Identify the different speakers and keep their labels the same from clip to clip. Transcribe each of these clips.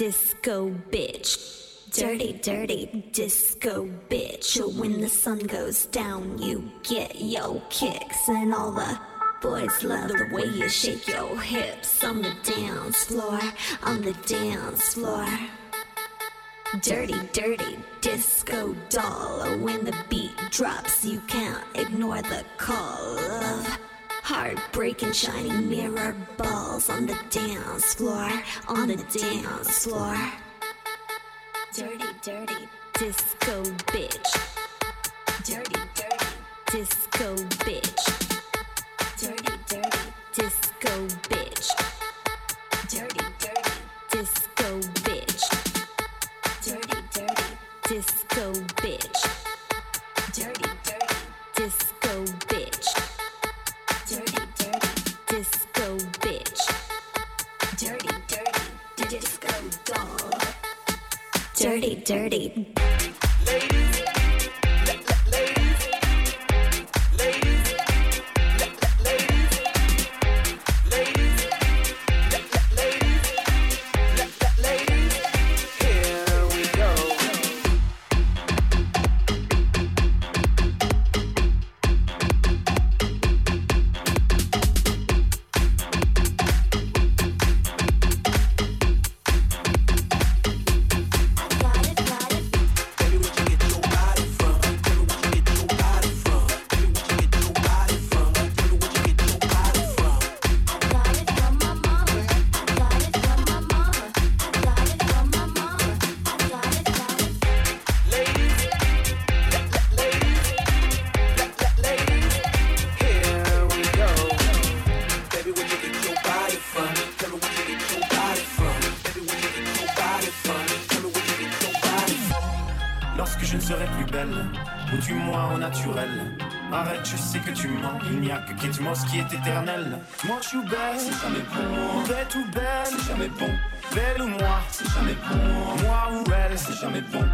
Speaker 1: disco bitch. Dirty, dirty disco bitch. When the sun goes down, you get yo kicks, and all the boys love the way you shake your hips on the dance floor, on the dance floor. Dirty, dirty disco doll. When the beat drops, you can't ignore the call of Heartbreaking shiny mirror balls on the dance floor, on the dance floor. Dirty, dirty disco bitch. Dirty, dirty disco bitch.
Speaker 2: Moi, ce qui est éternel. Moi, je suis belle, c'est jamais bon. Bête ou belle, c'est jamais bon. Belle ou moi, c'est jamais bon. Moi ou elle, c'est jamais bon.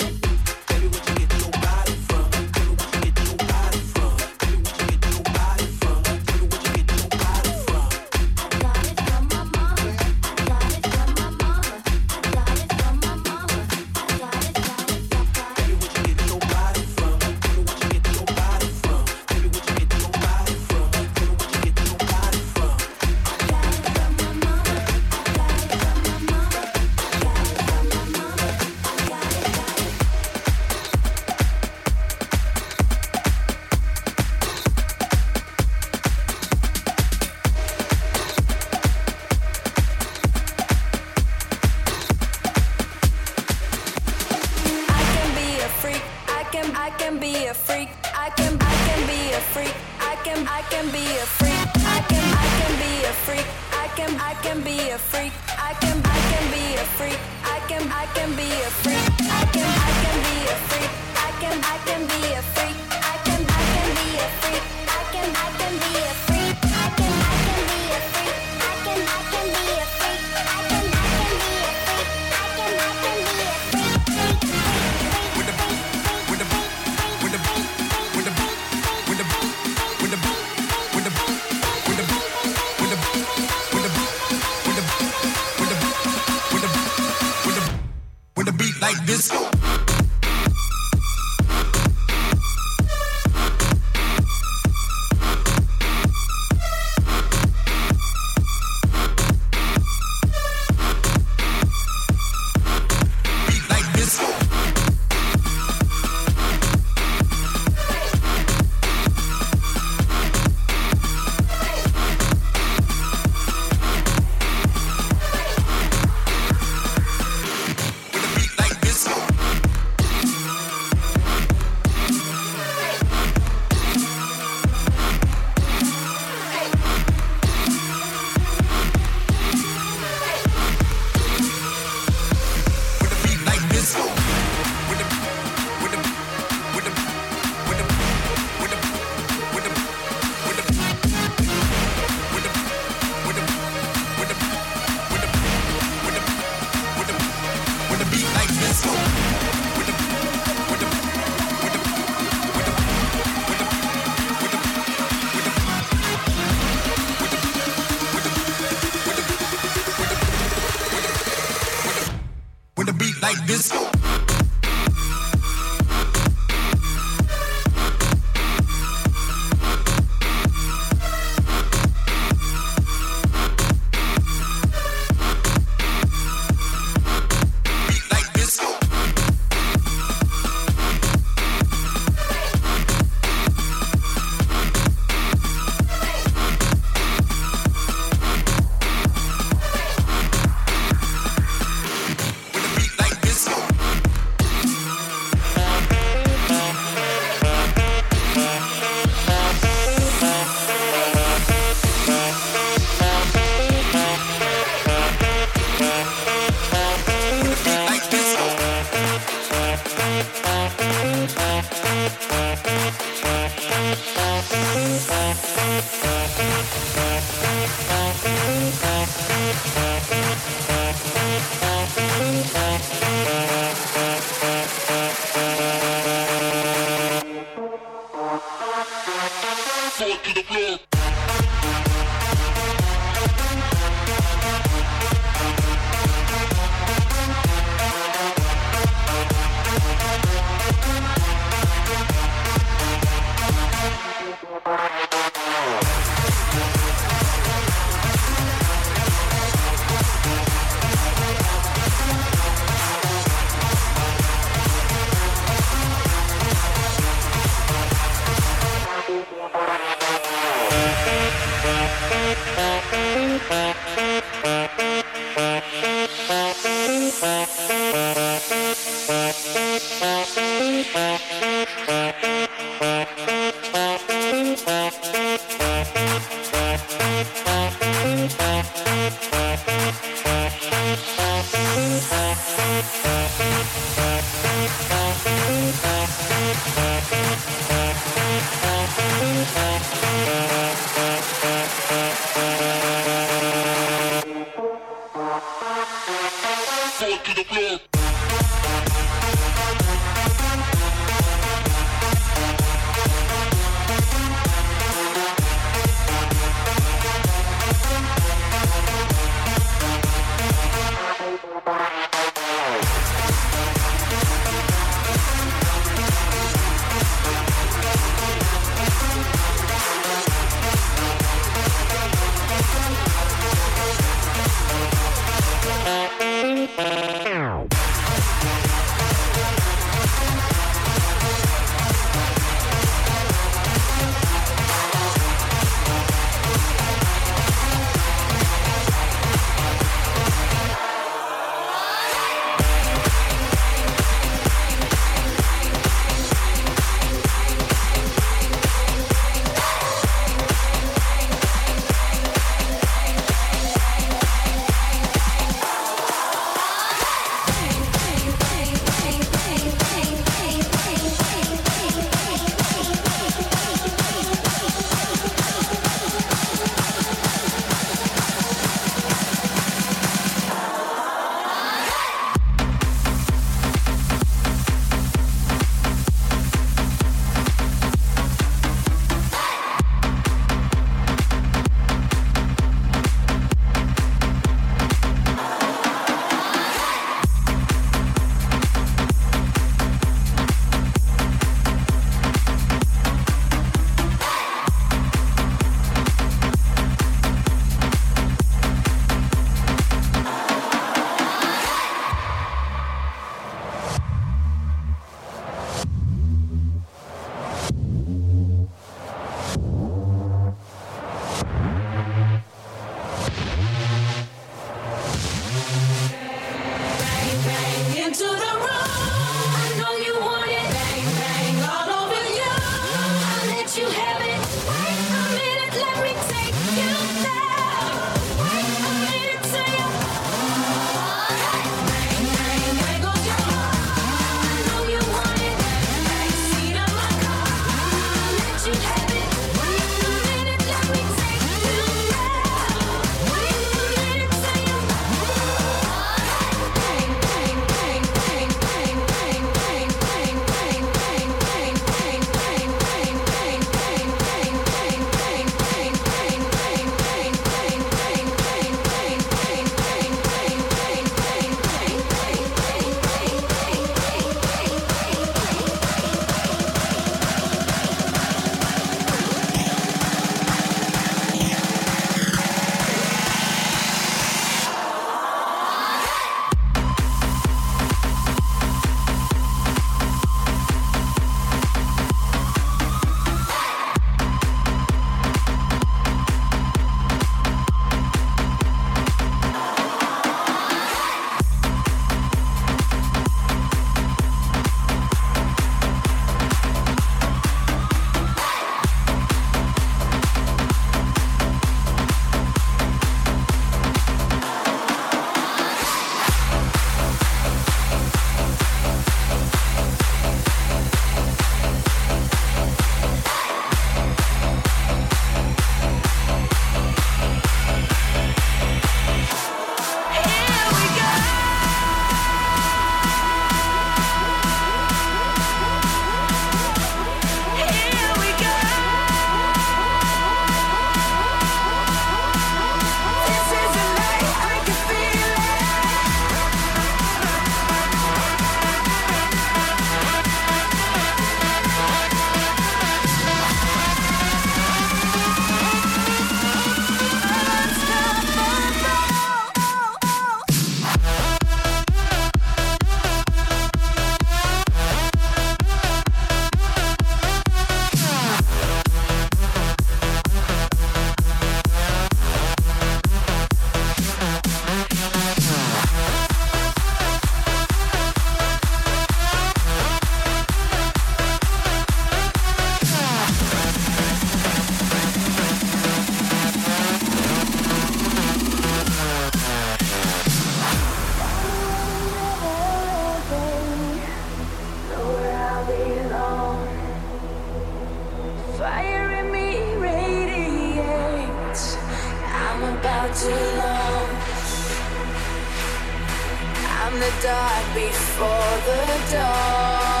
Speaker 2: Dark before the dawn.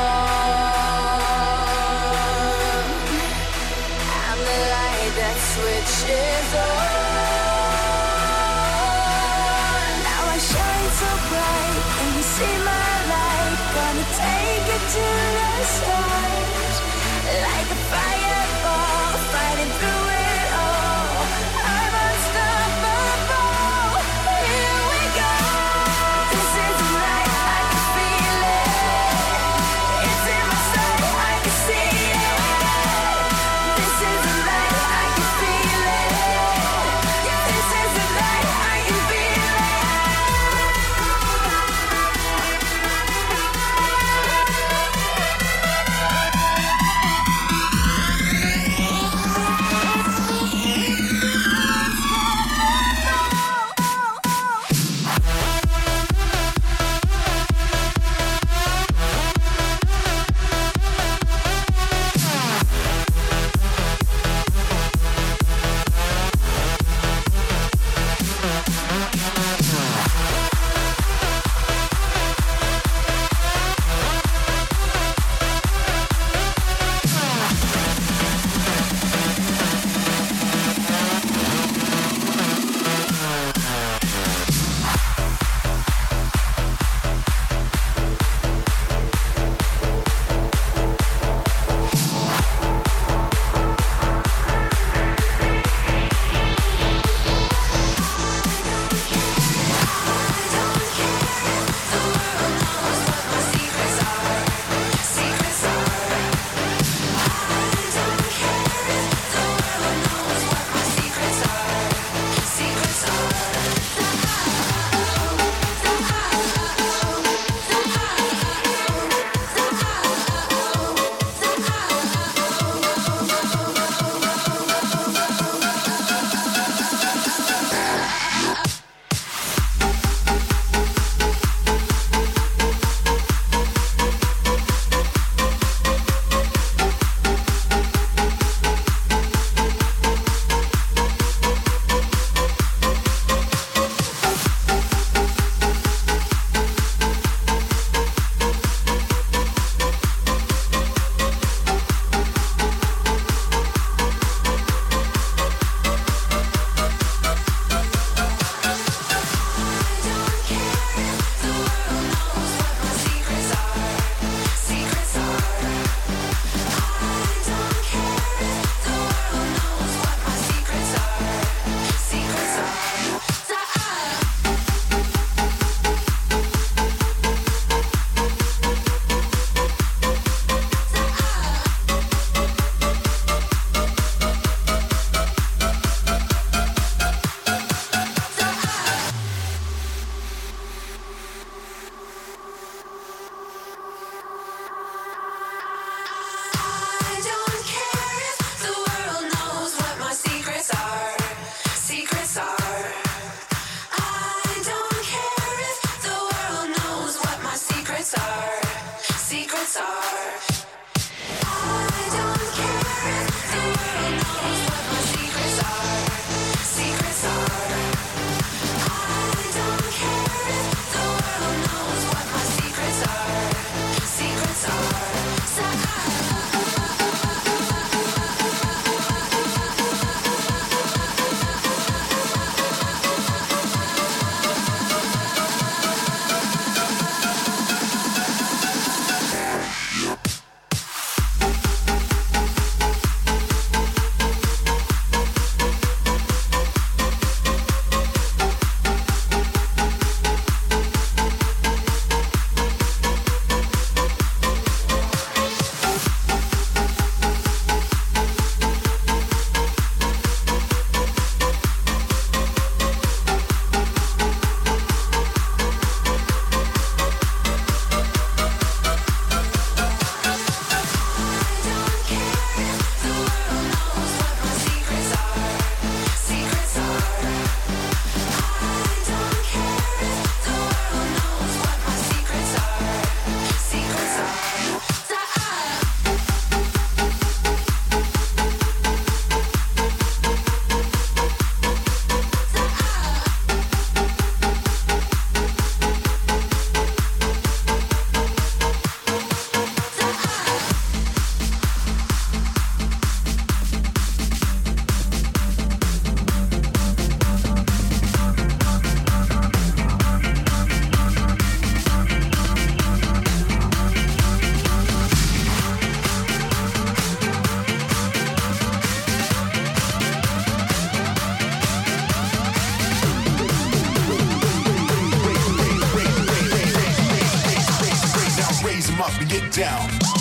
Speaker 2: get down.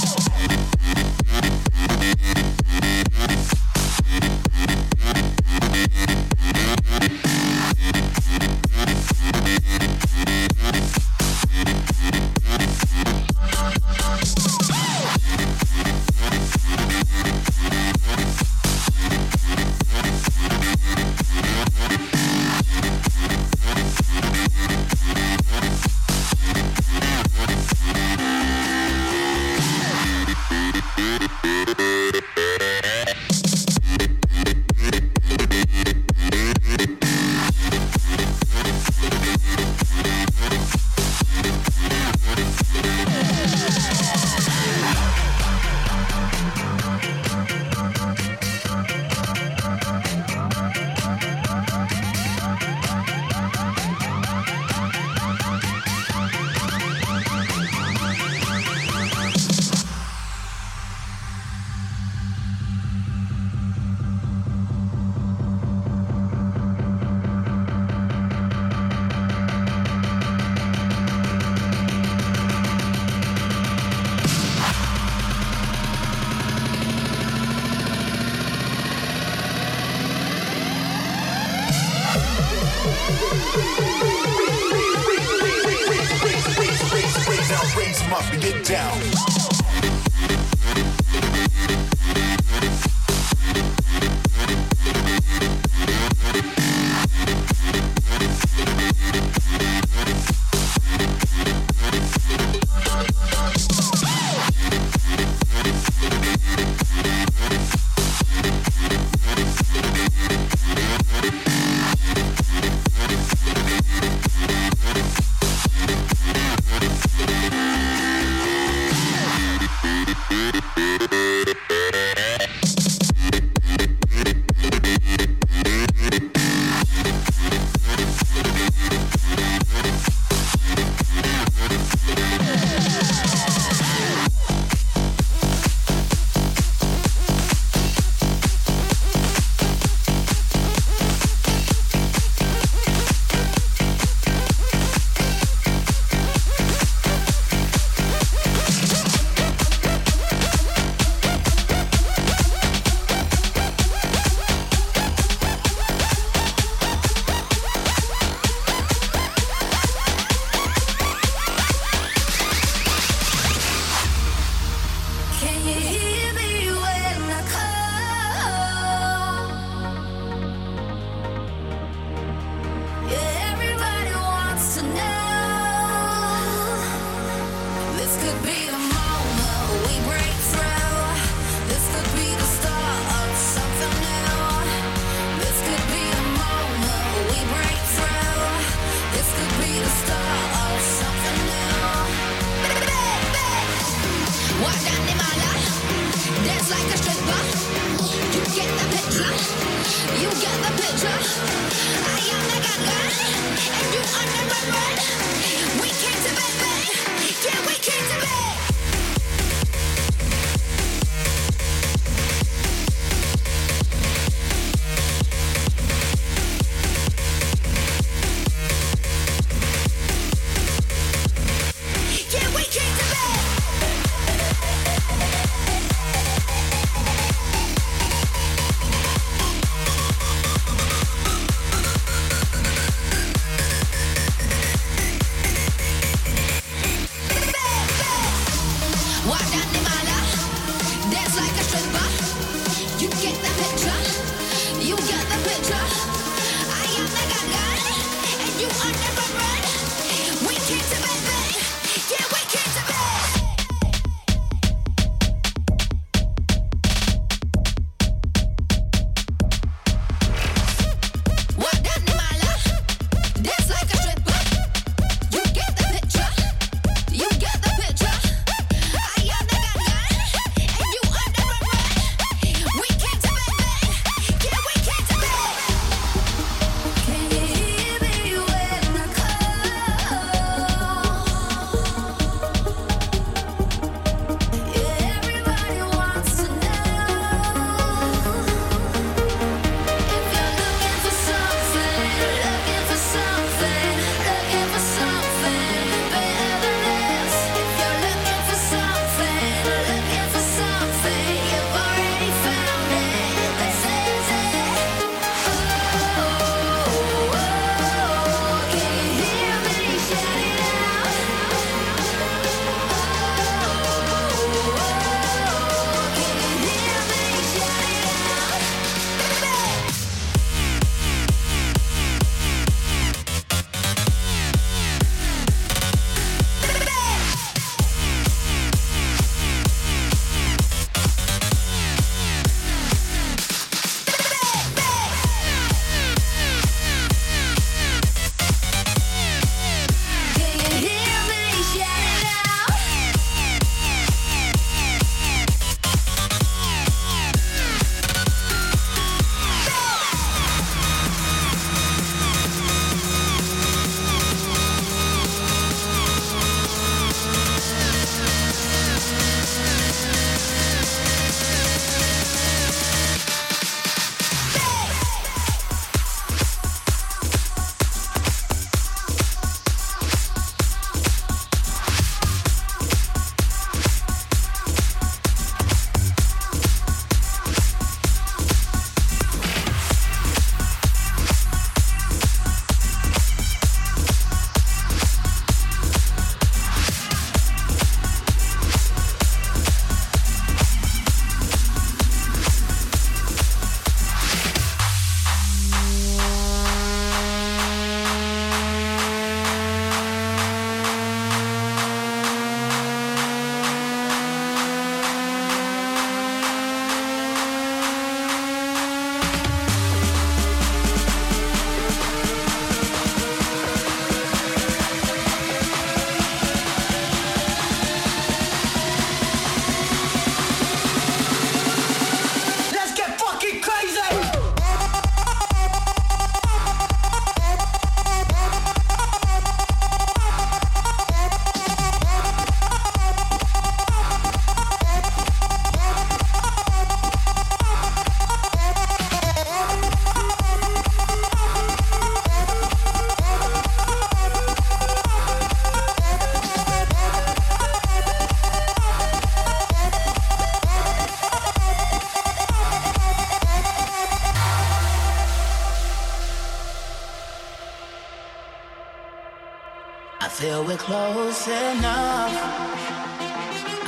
Speaker 3: We're close enough.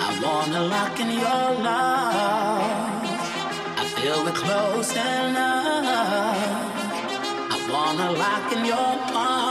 Speaker 3: I wanna lock in your love. I feel we're close enough. I wanna lock in your mind.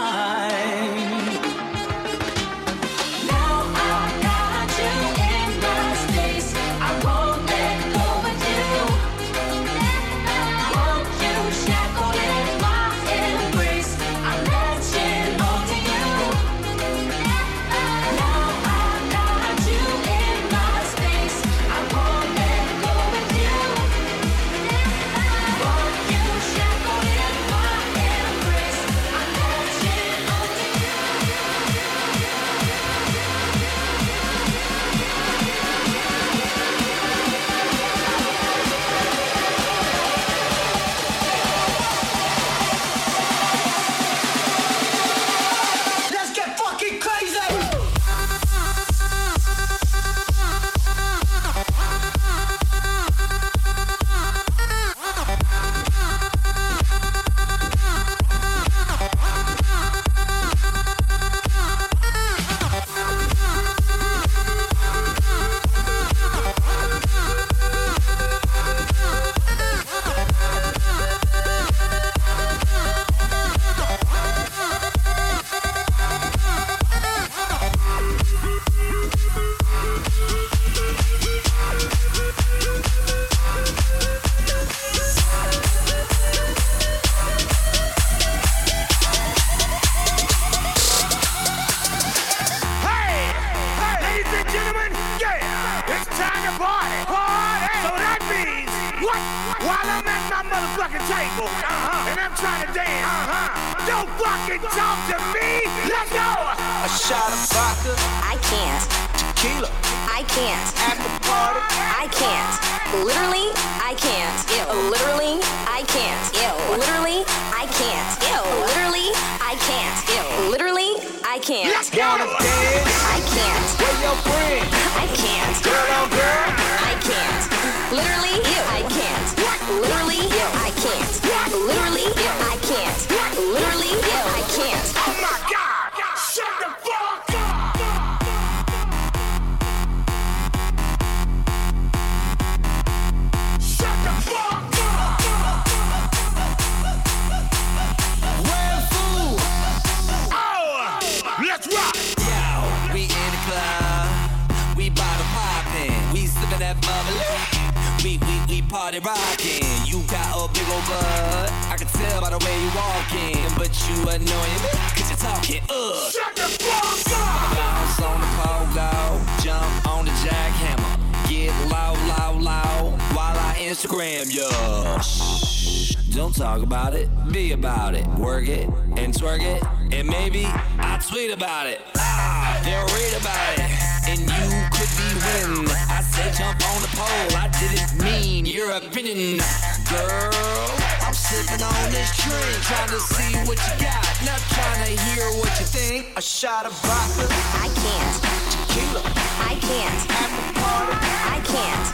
Speaker 4: Think.
Speaker 5: A shot of vodka,
Speaker 6: I can't.
Speaker 5: tequila,
Speaker 6: I can't.
Speaker 5: after party.
Speaker 6: I can't.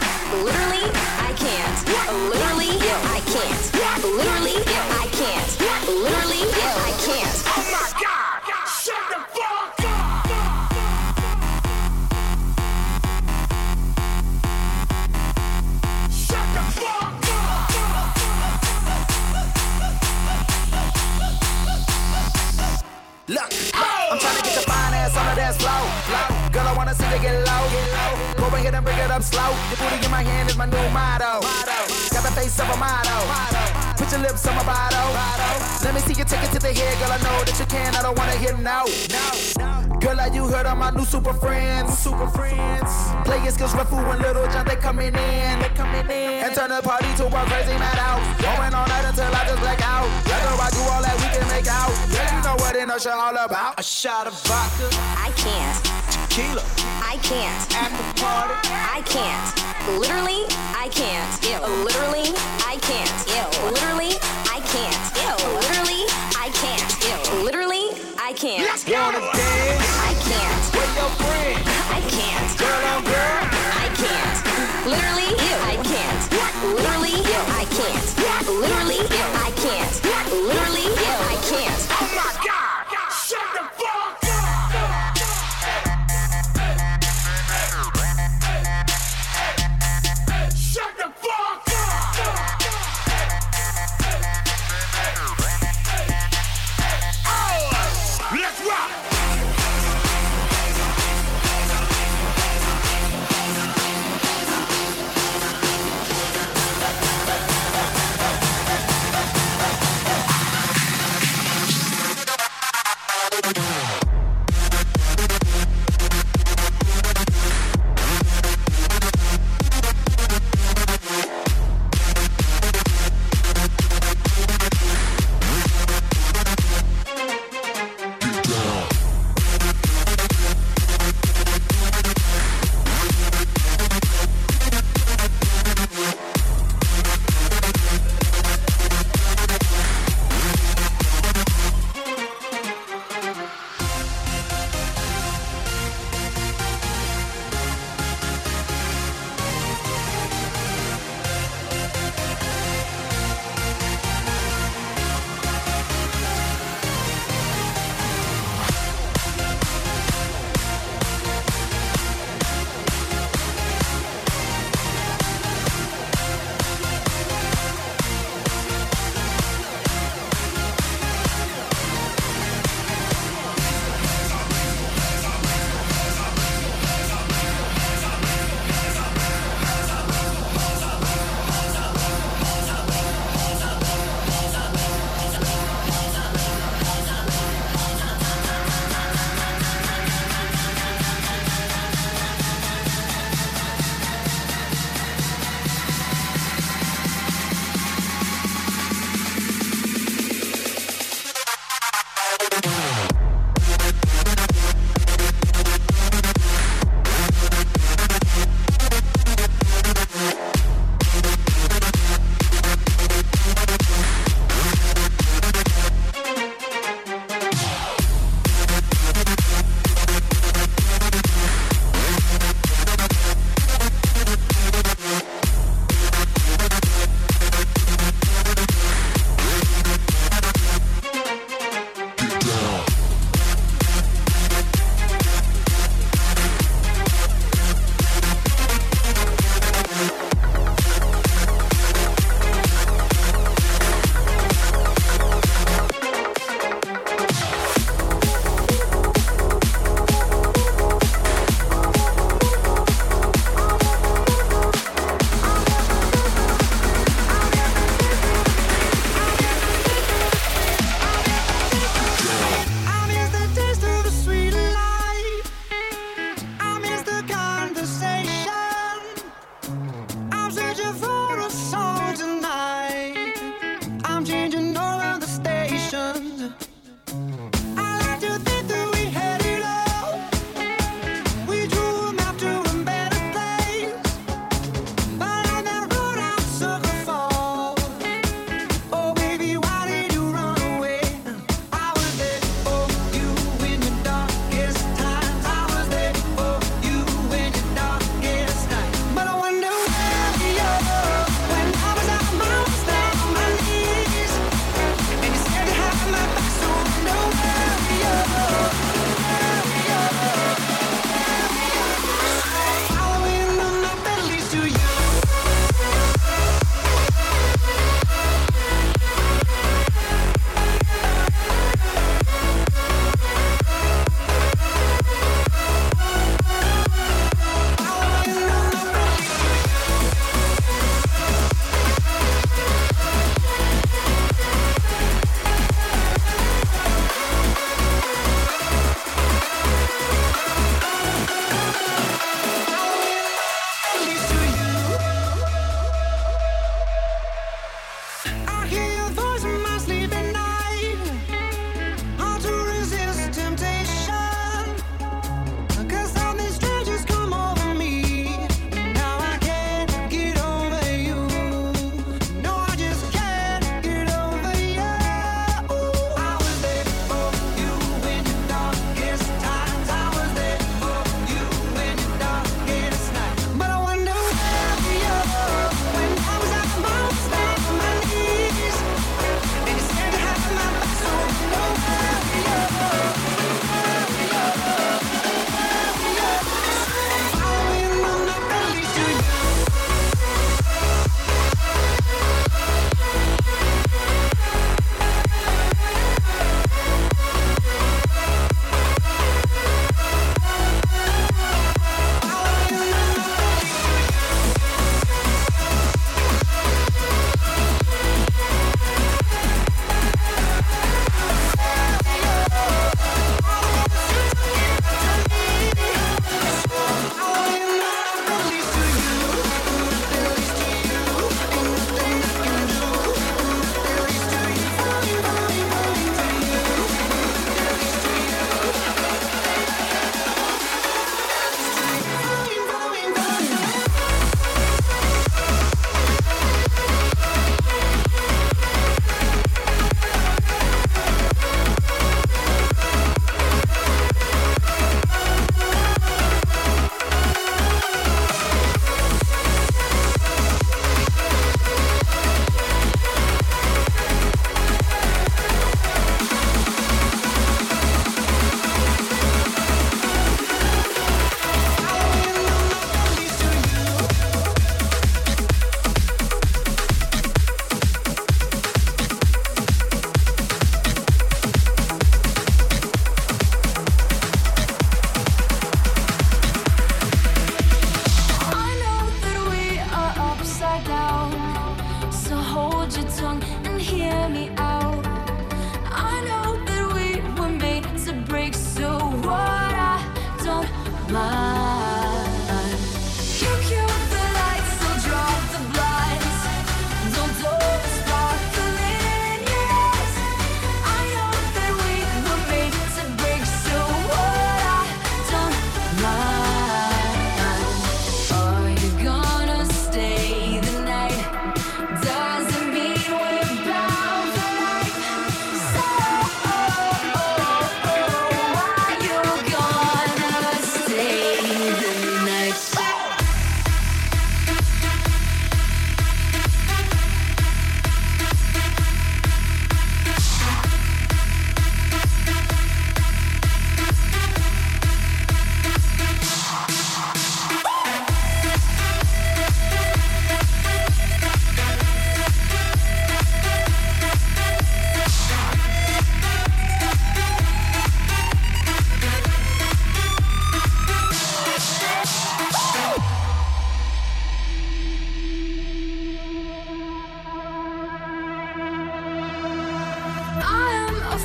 Speaker 6: Literally, I can't. Literally, I can't. Literally, I can't. Literally, I can't.
Speaker 4: Oh my God! Shut the fuck up! Shut the fuck up!
Speaker 5: Look,
Speaker 7: I'm trying to get the fine ass on the dance floor. Girl, I wanna see you get low. Go ahead and bring it up slow. The booty in my hand is my new motto. Got the face of a model. Put your lips on my bottle. Let me see you take it to the head, girl. I know that you can. I don't wanna hear no. Girl, like you heard of my new super friends. Super friends. Skillz, Red Food and Lil Jon, they coming in. They coming in. And turn the party to a crazy night out. Going all night until I just black out. After I do all that, we can make out. Yeah, you know what in the show all about.
Speaker 5: a shot of vodka,
Speaker 6: I can't.
Speaker 5: Tequila,
Speaker 6: I can't.
Speaker 5: after party.
Speaker 6: I can't. Literally, I can't. Literally, I can't. Literally, I can't. Literally, I can't. Literally, I can't.
Speaker 4: Let's go!
Speaker 5: Wanna dance?
Speaker 6: I can't.
Speaker 5: Where your friends?
Speaker 6: I can't.
Speaker 5: Girl on girl?
Speaker 6: I can't. Literally, I can't. Literally, I can't. Literally, I can't. Literally, I can't.
Speaker 4: Oh my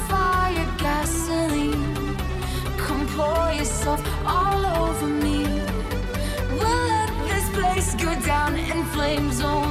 Speaker 2: fire, gasoline. Come pour yourself all over me. We'll let this place go down in flames. Oh,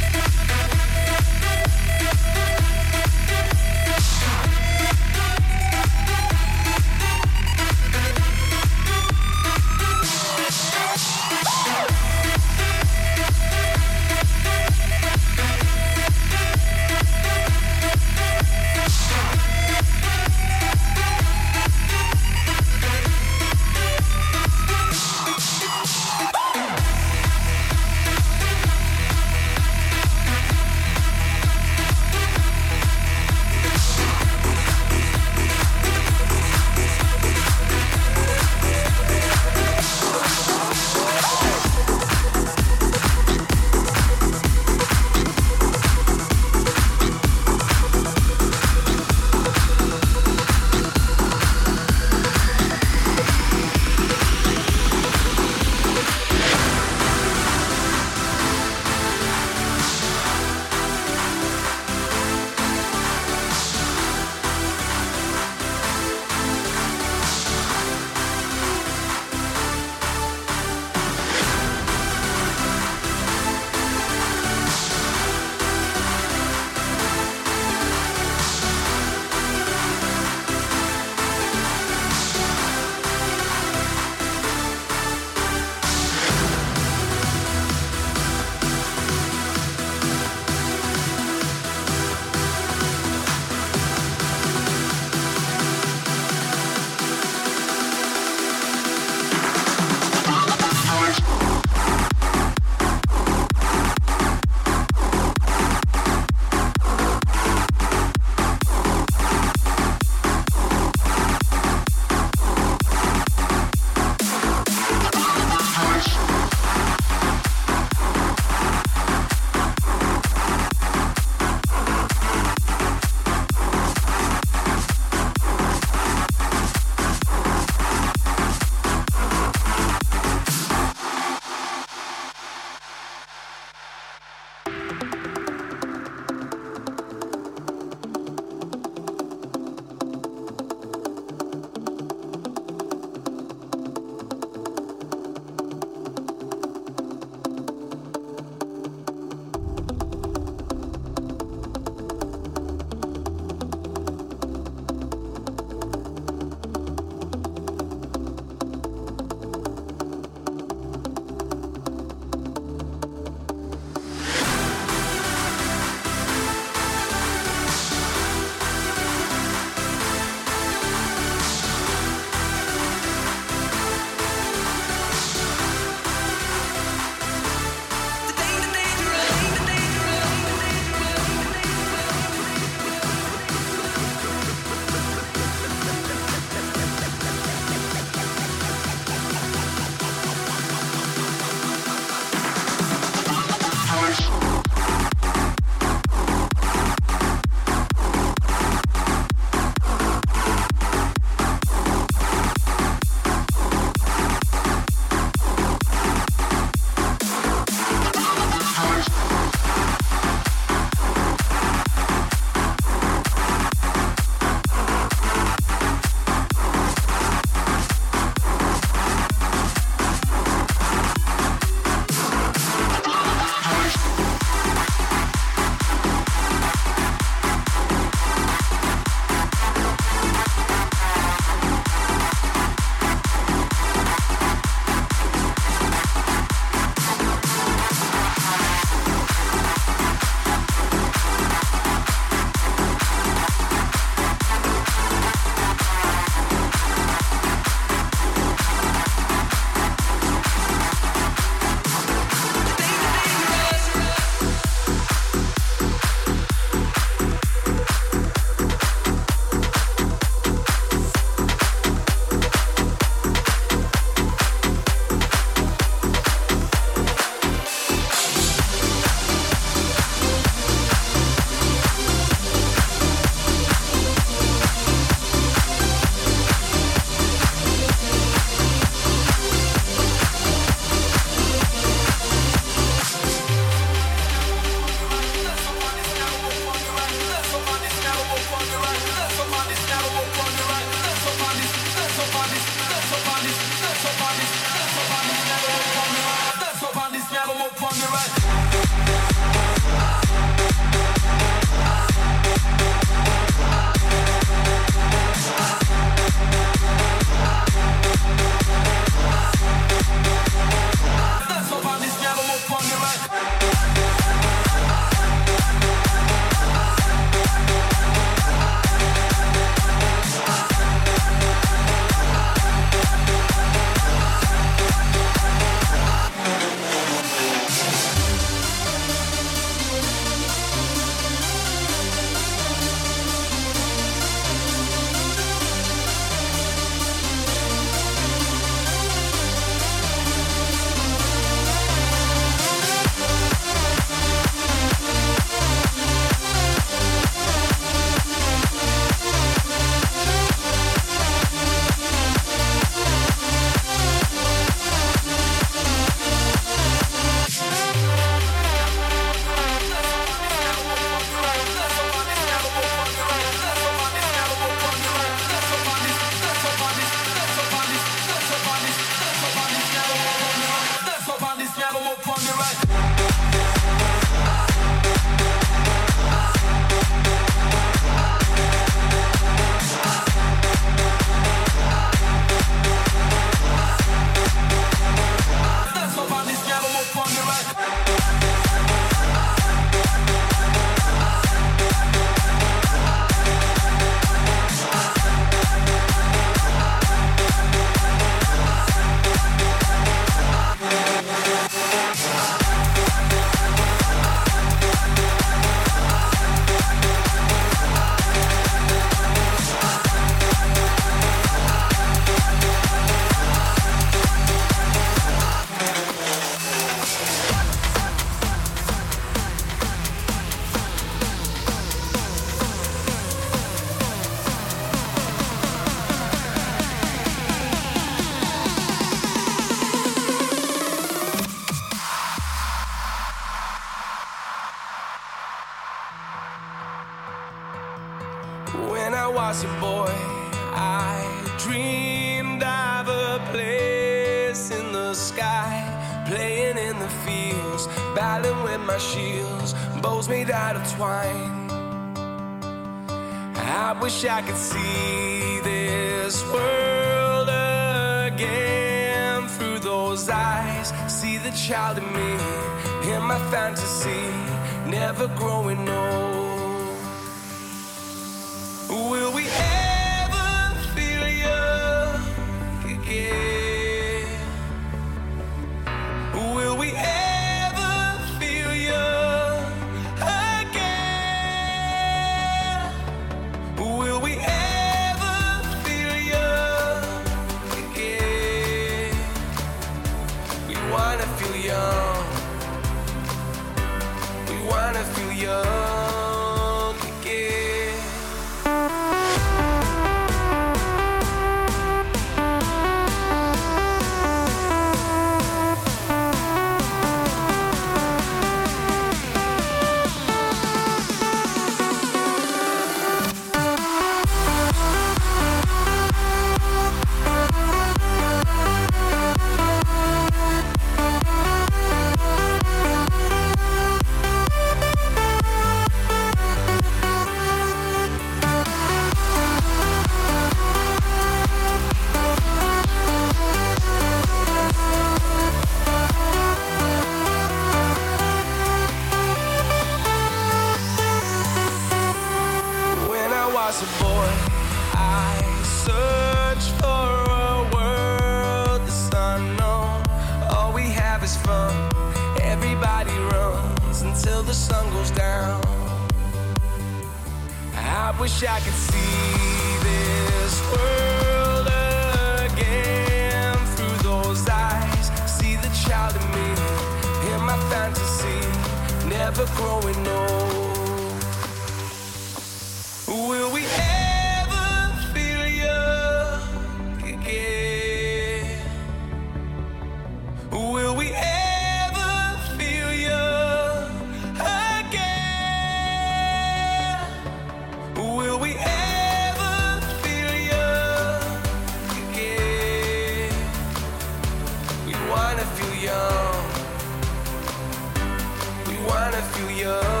Speaker 5: wanna young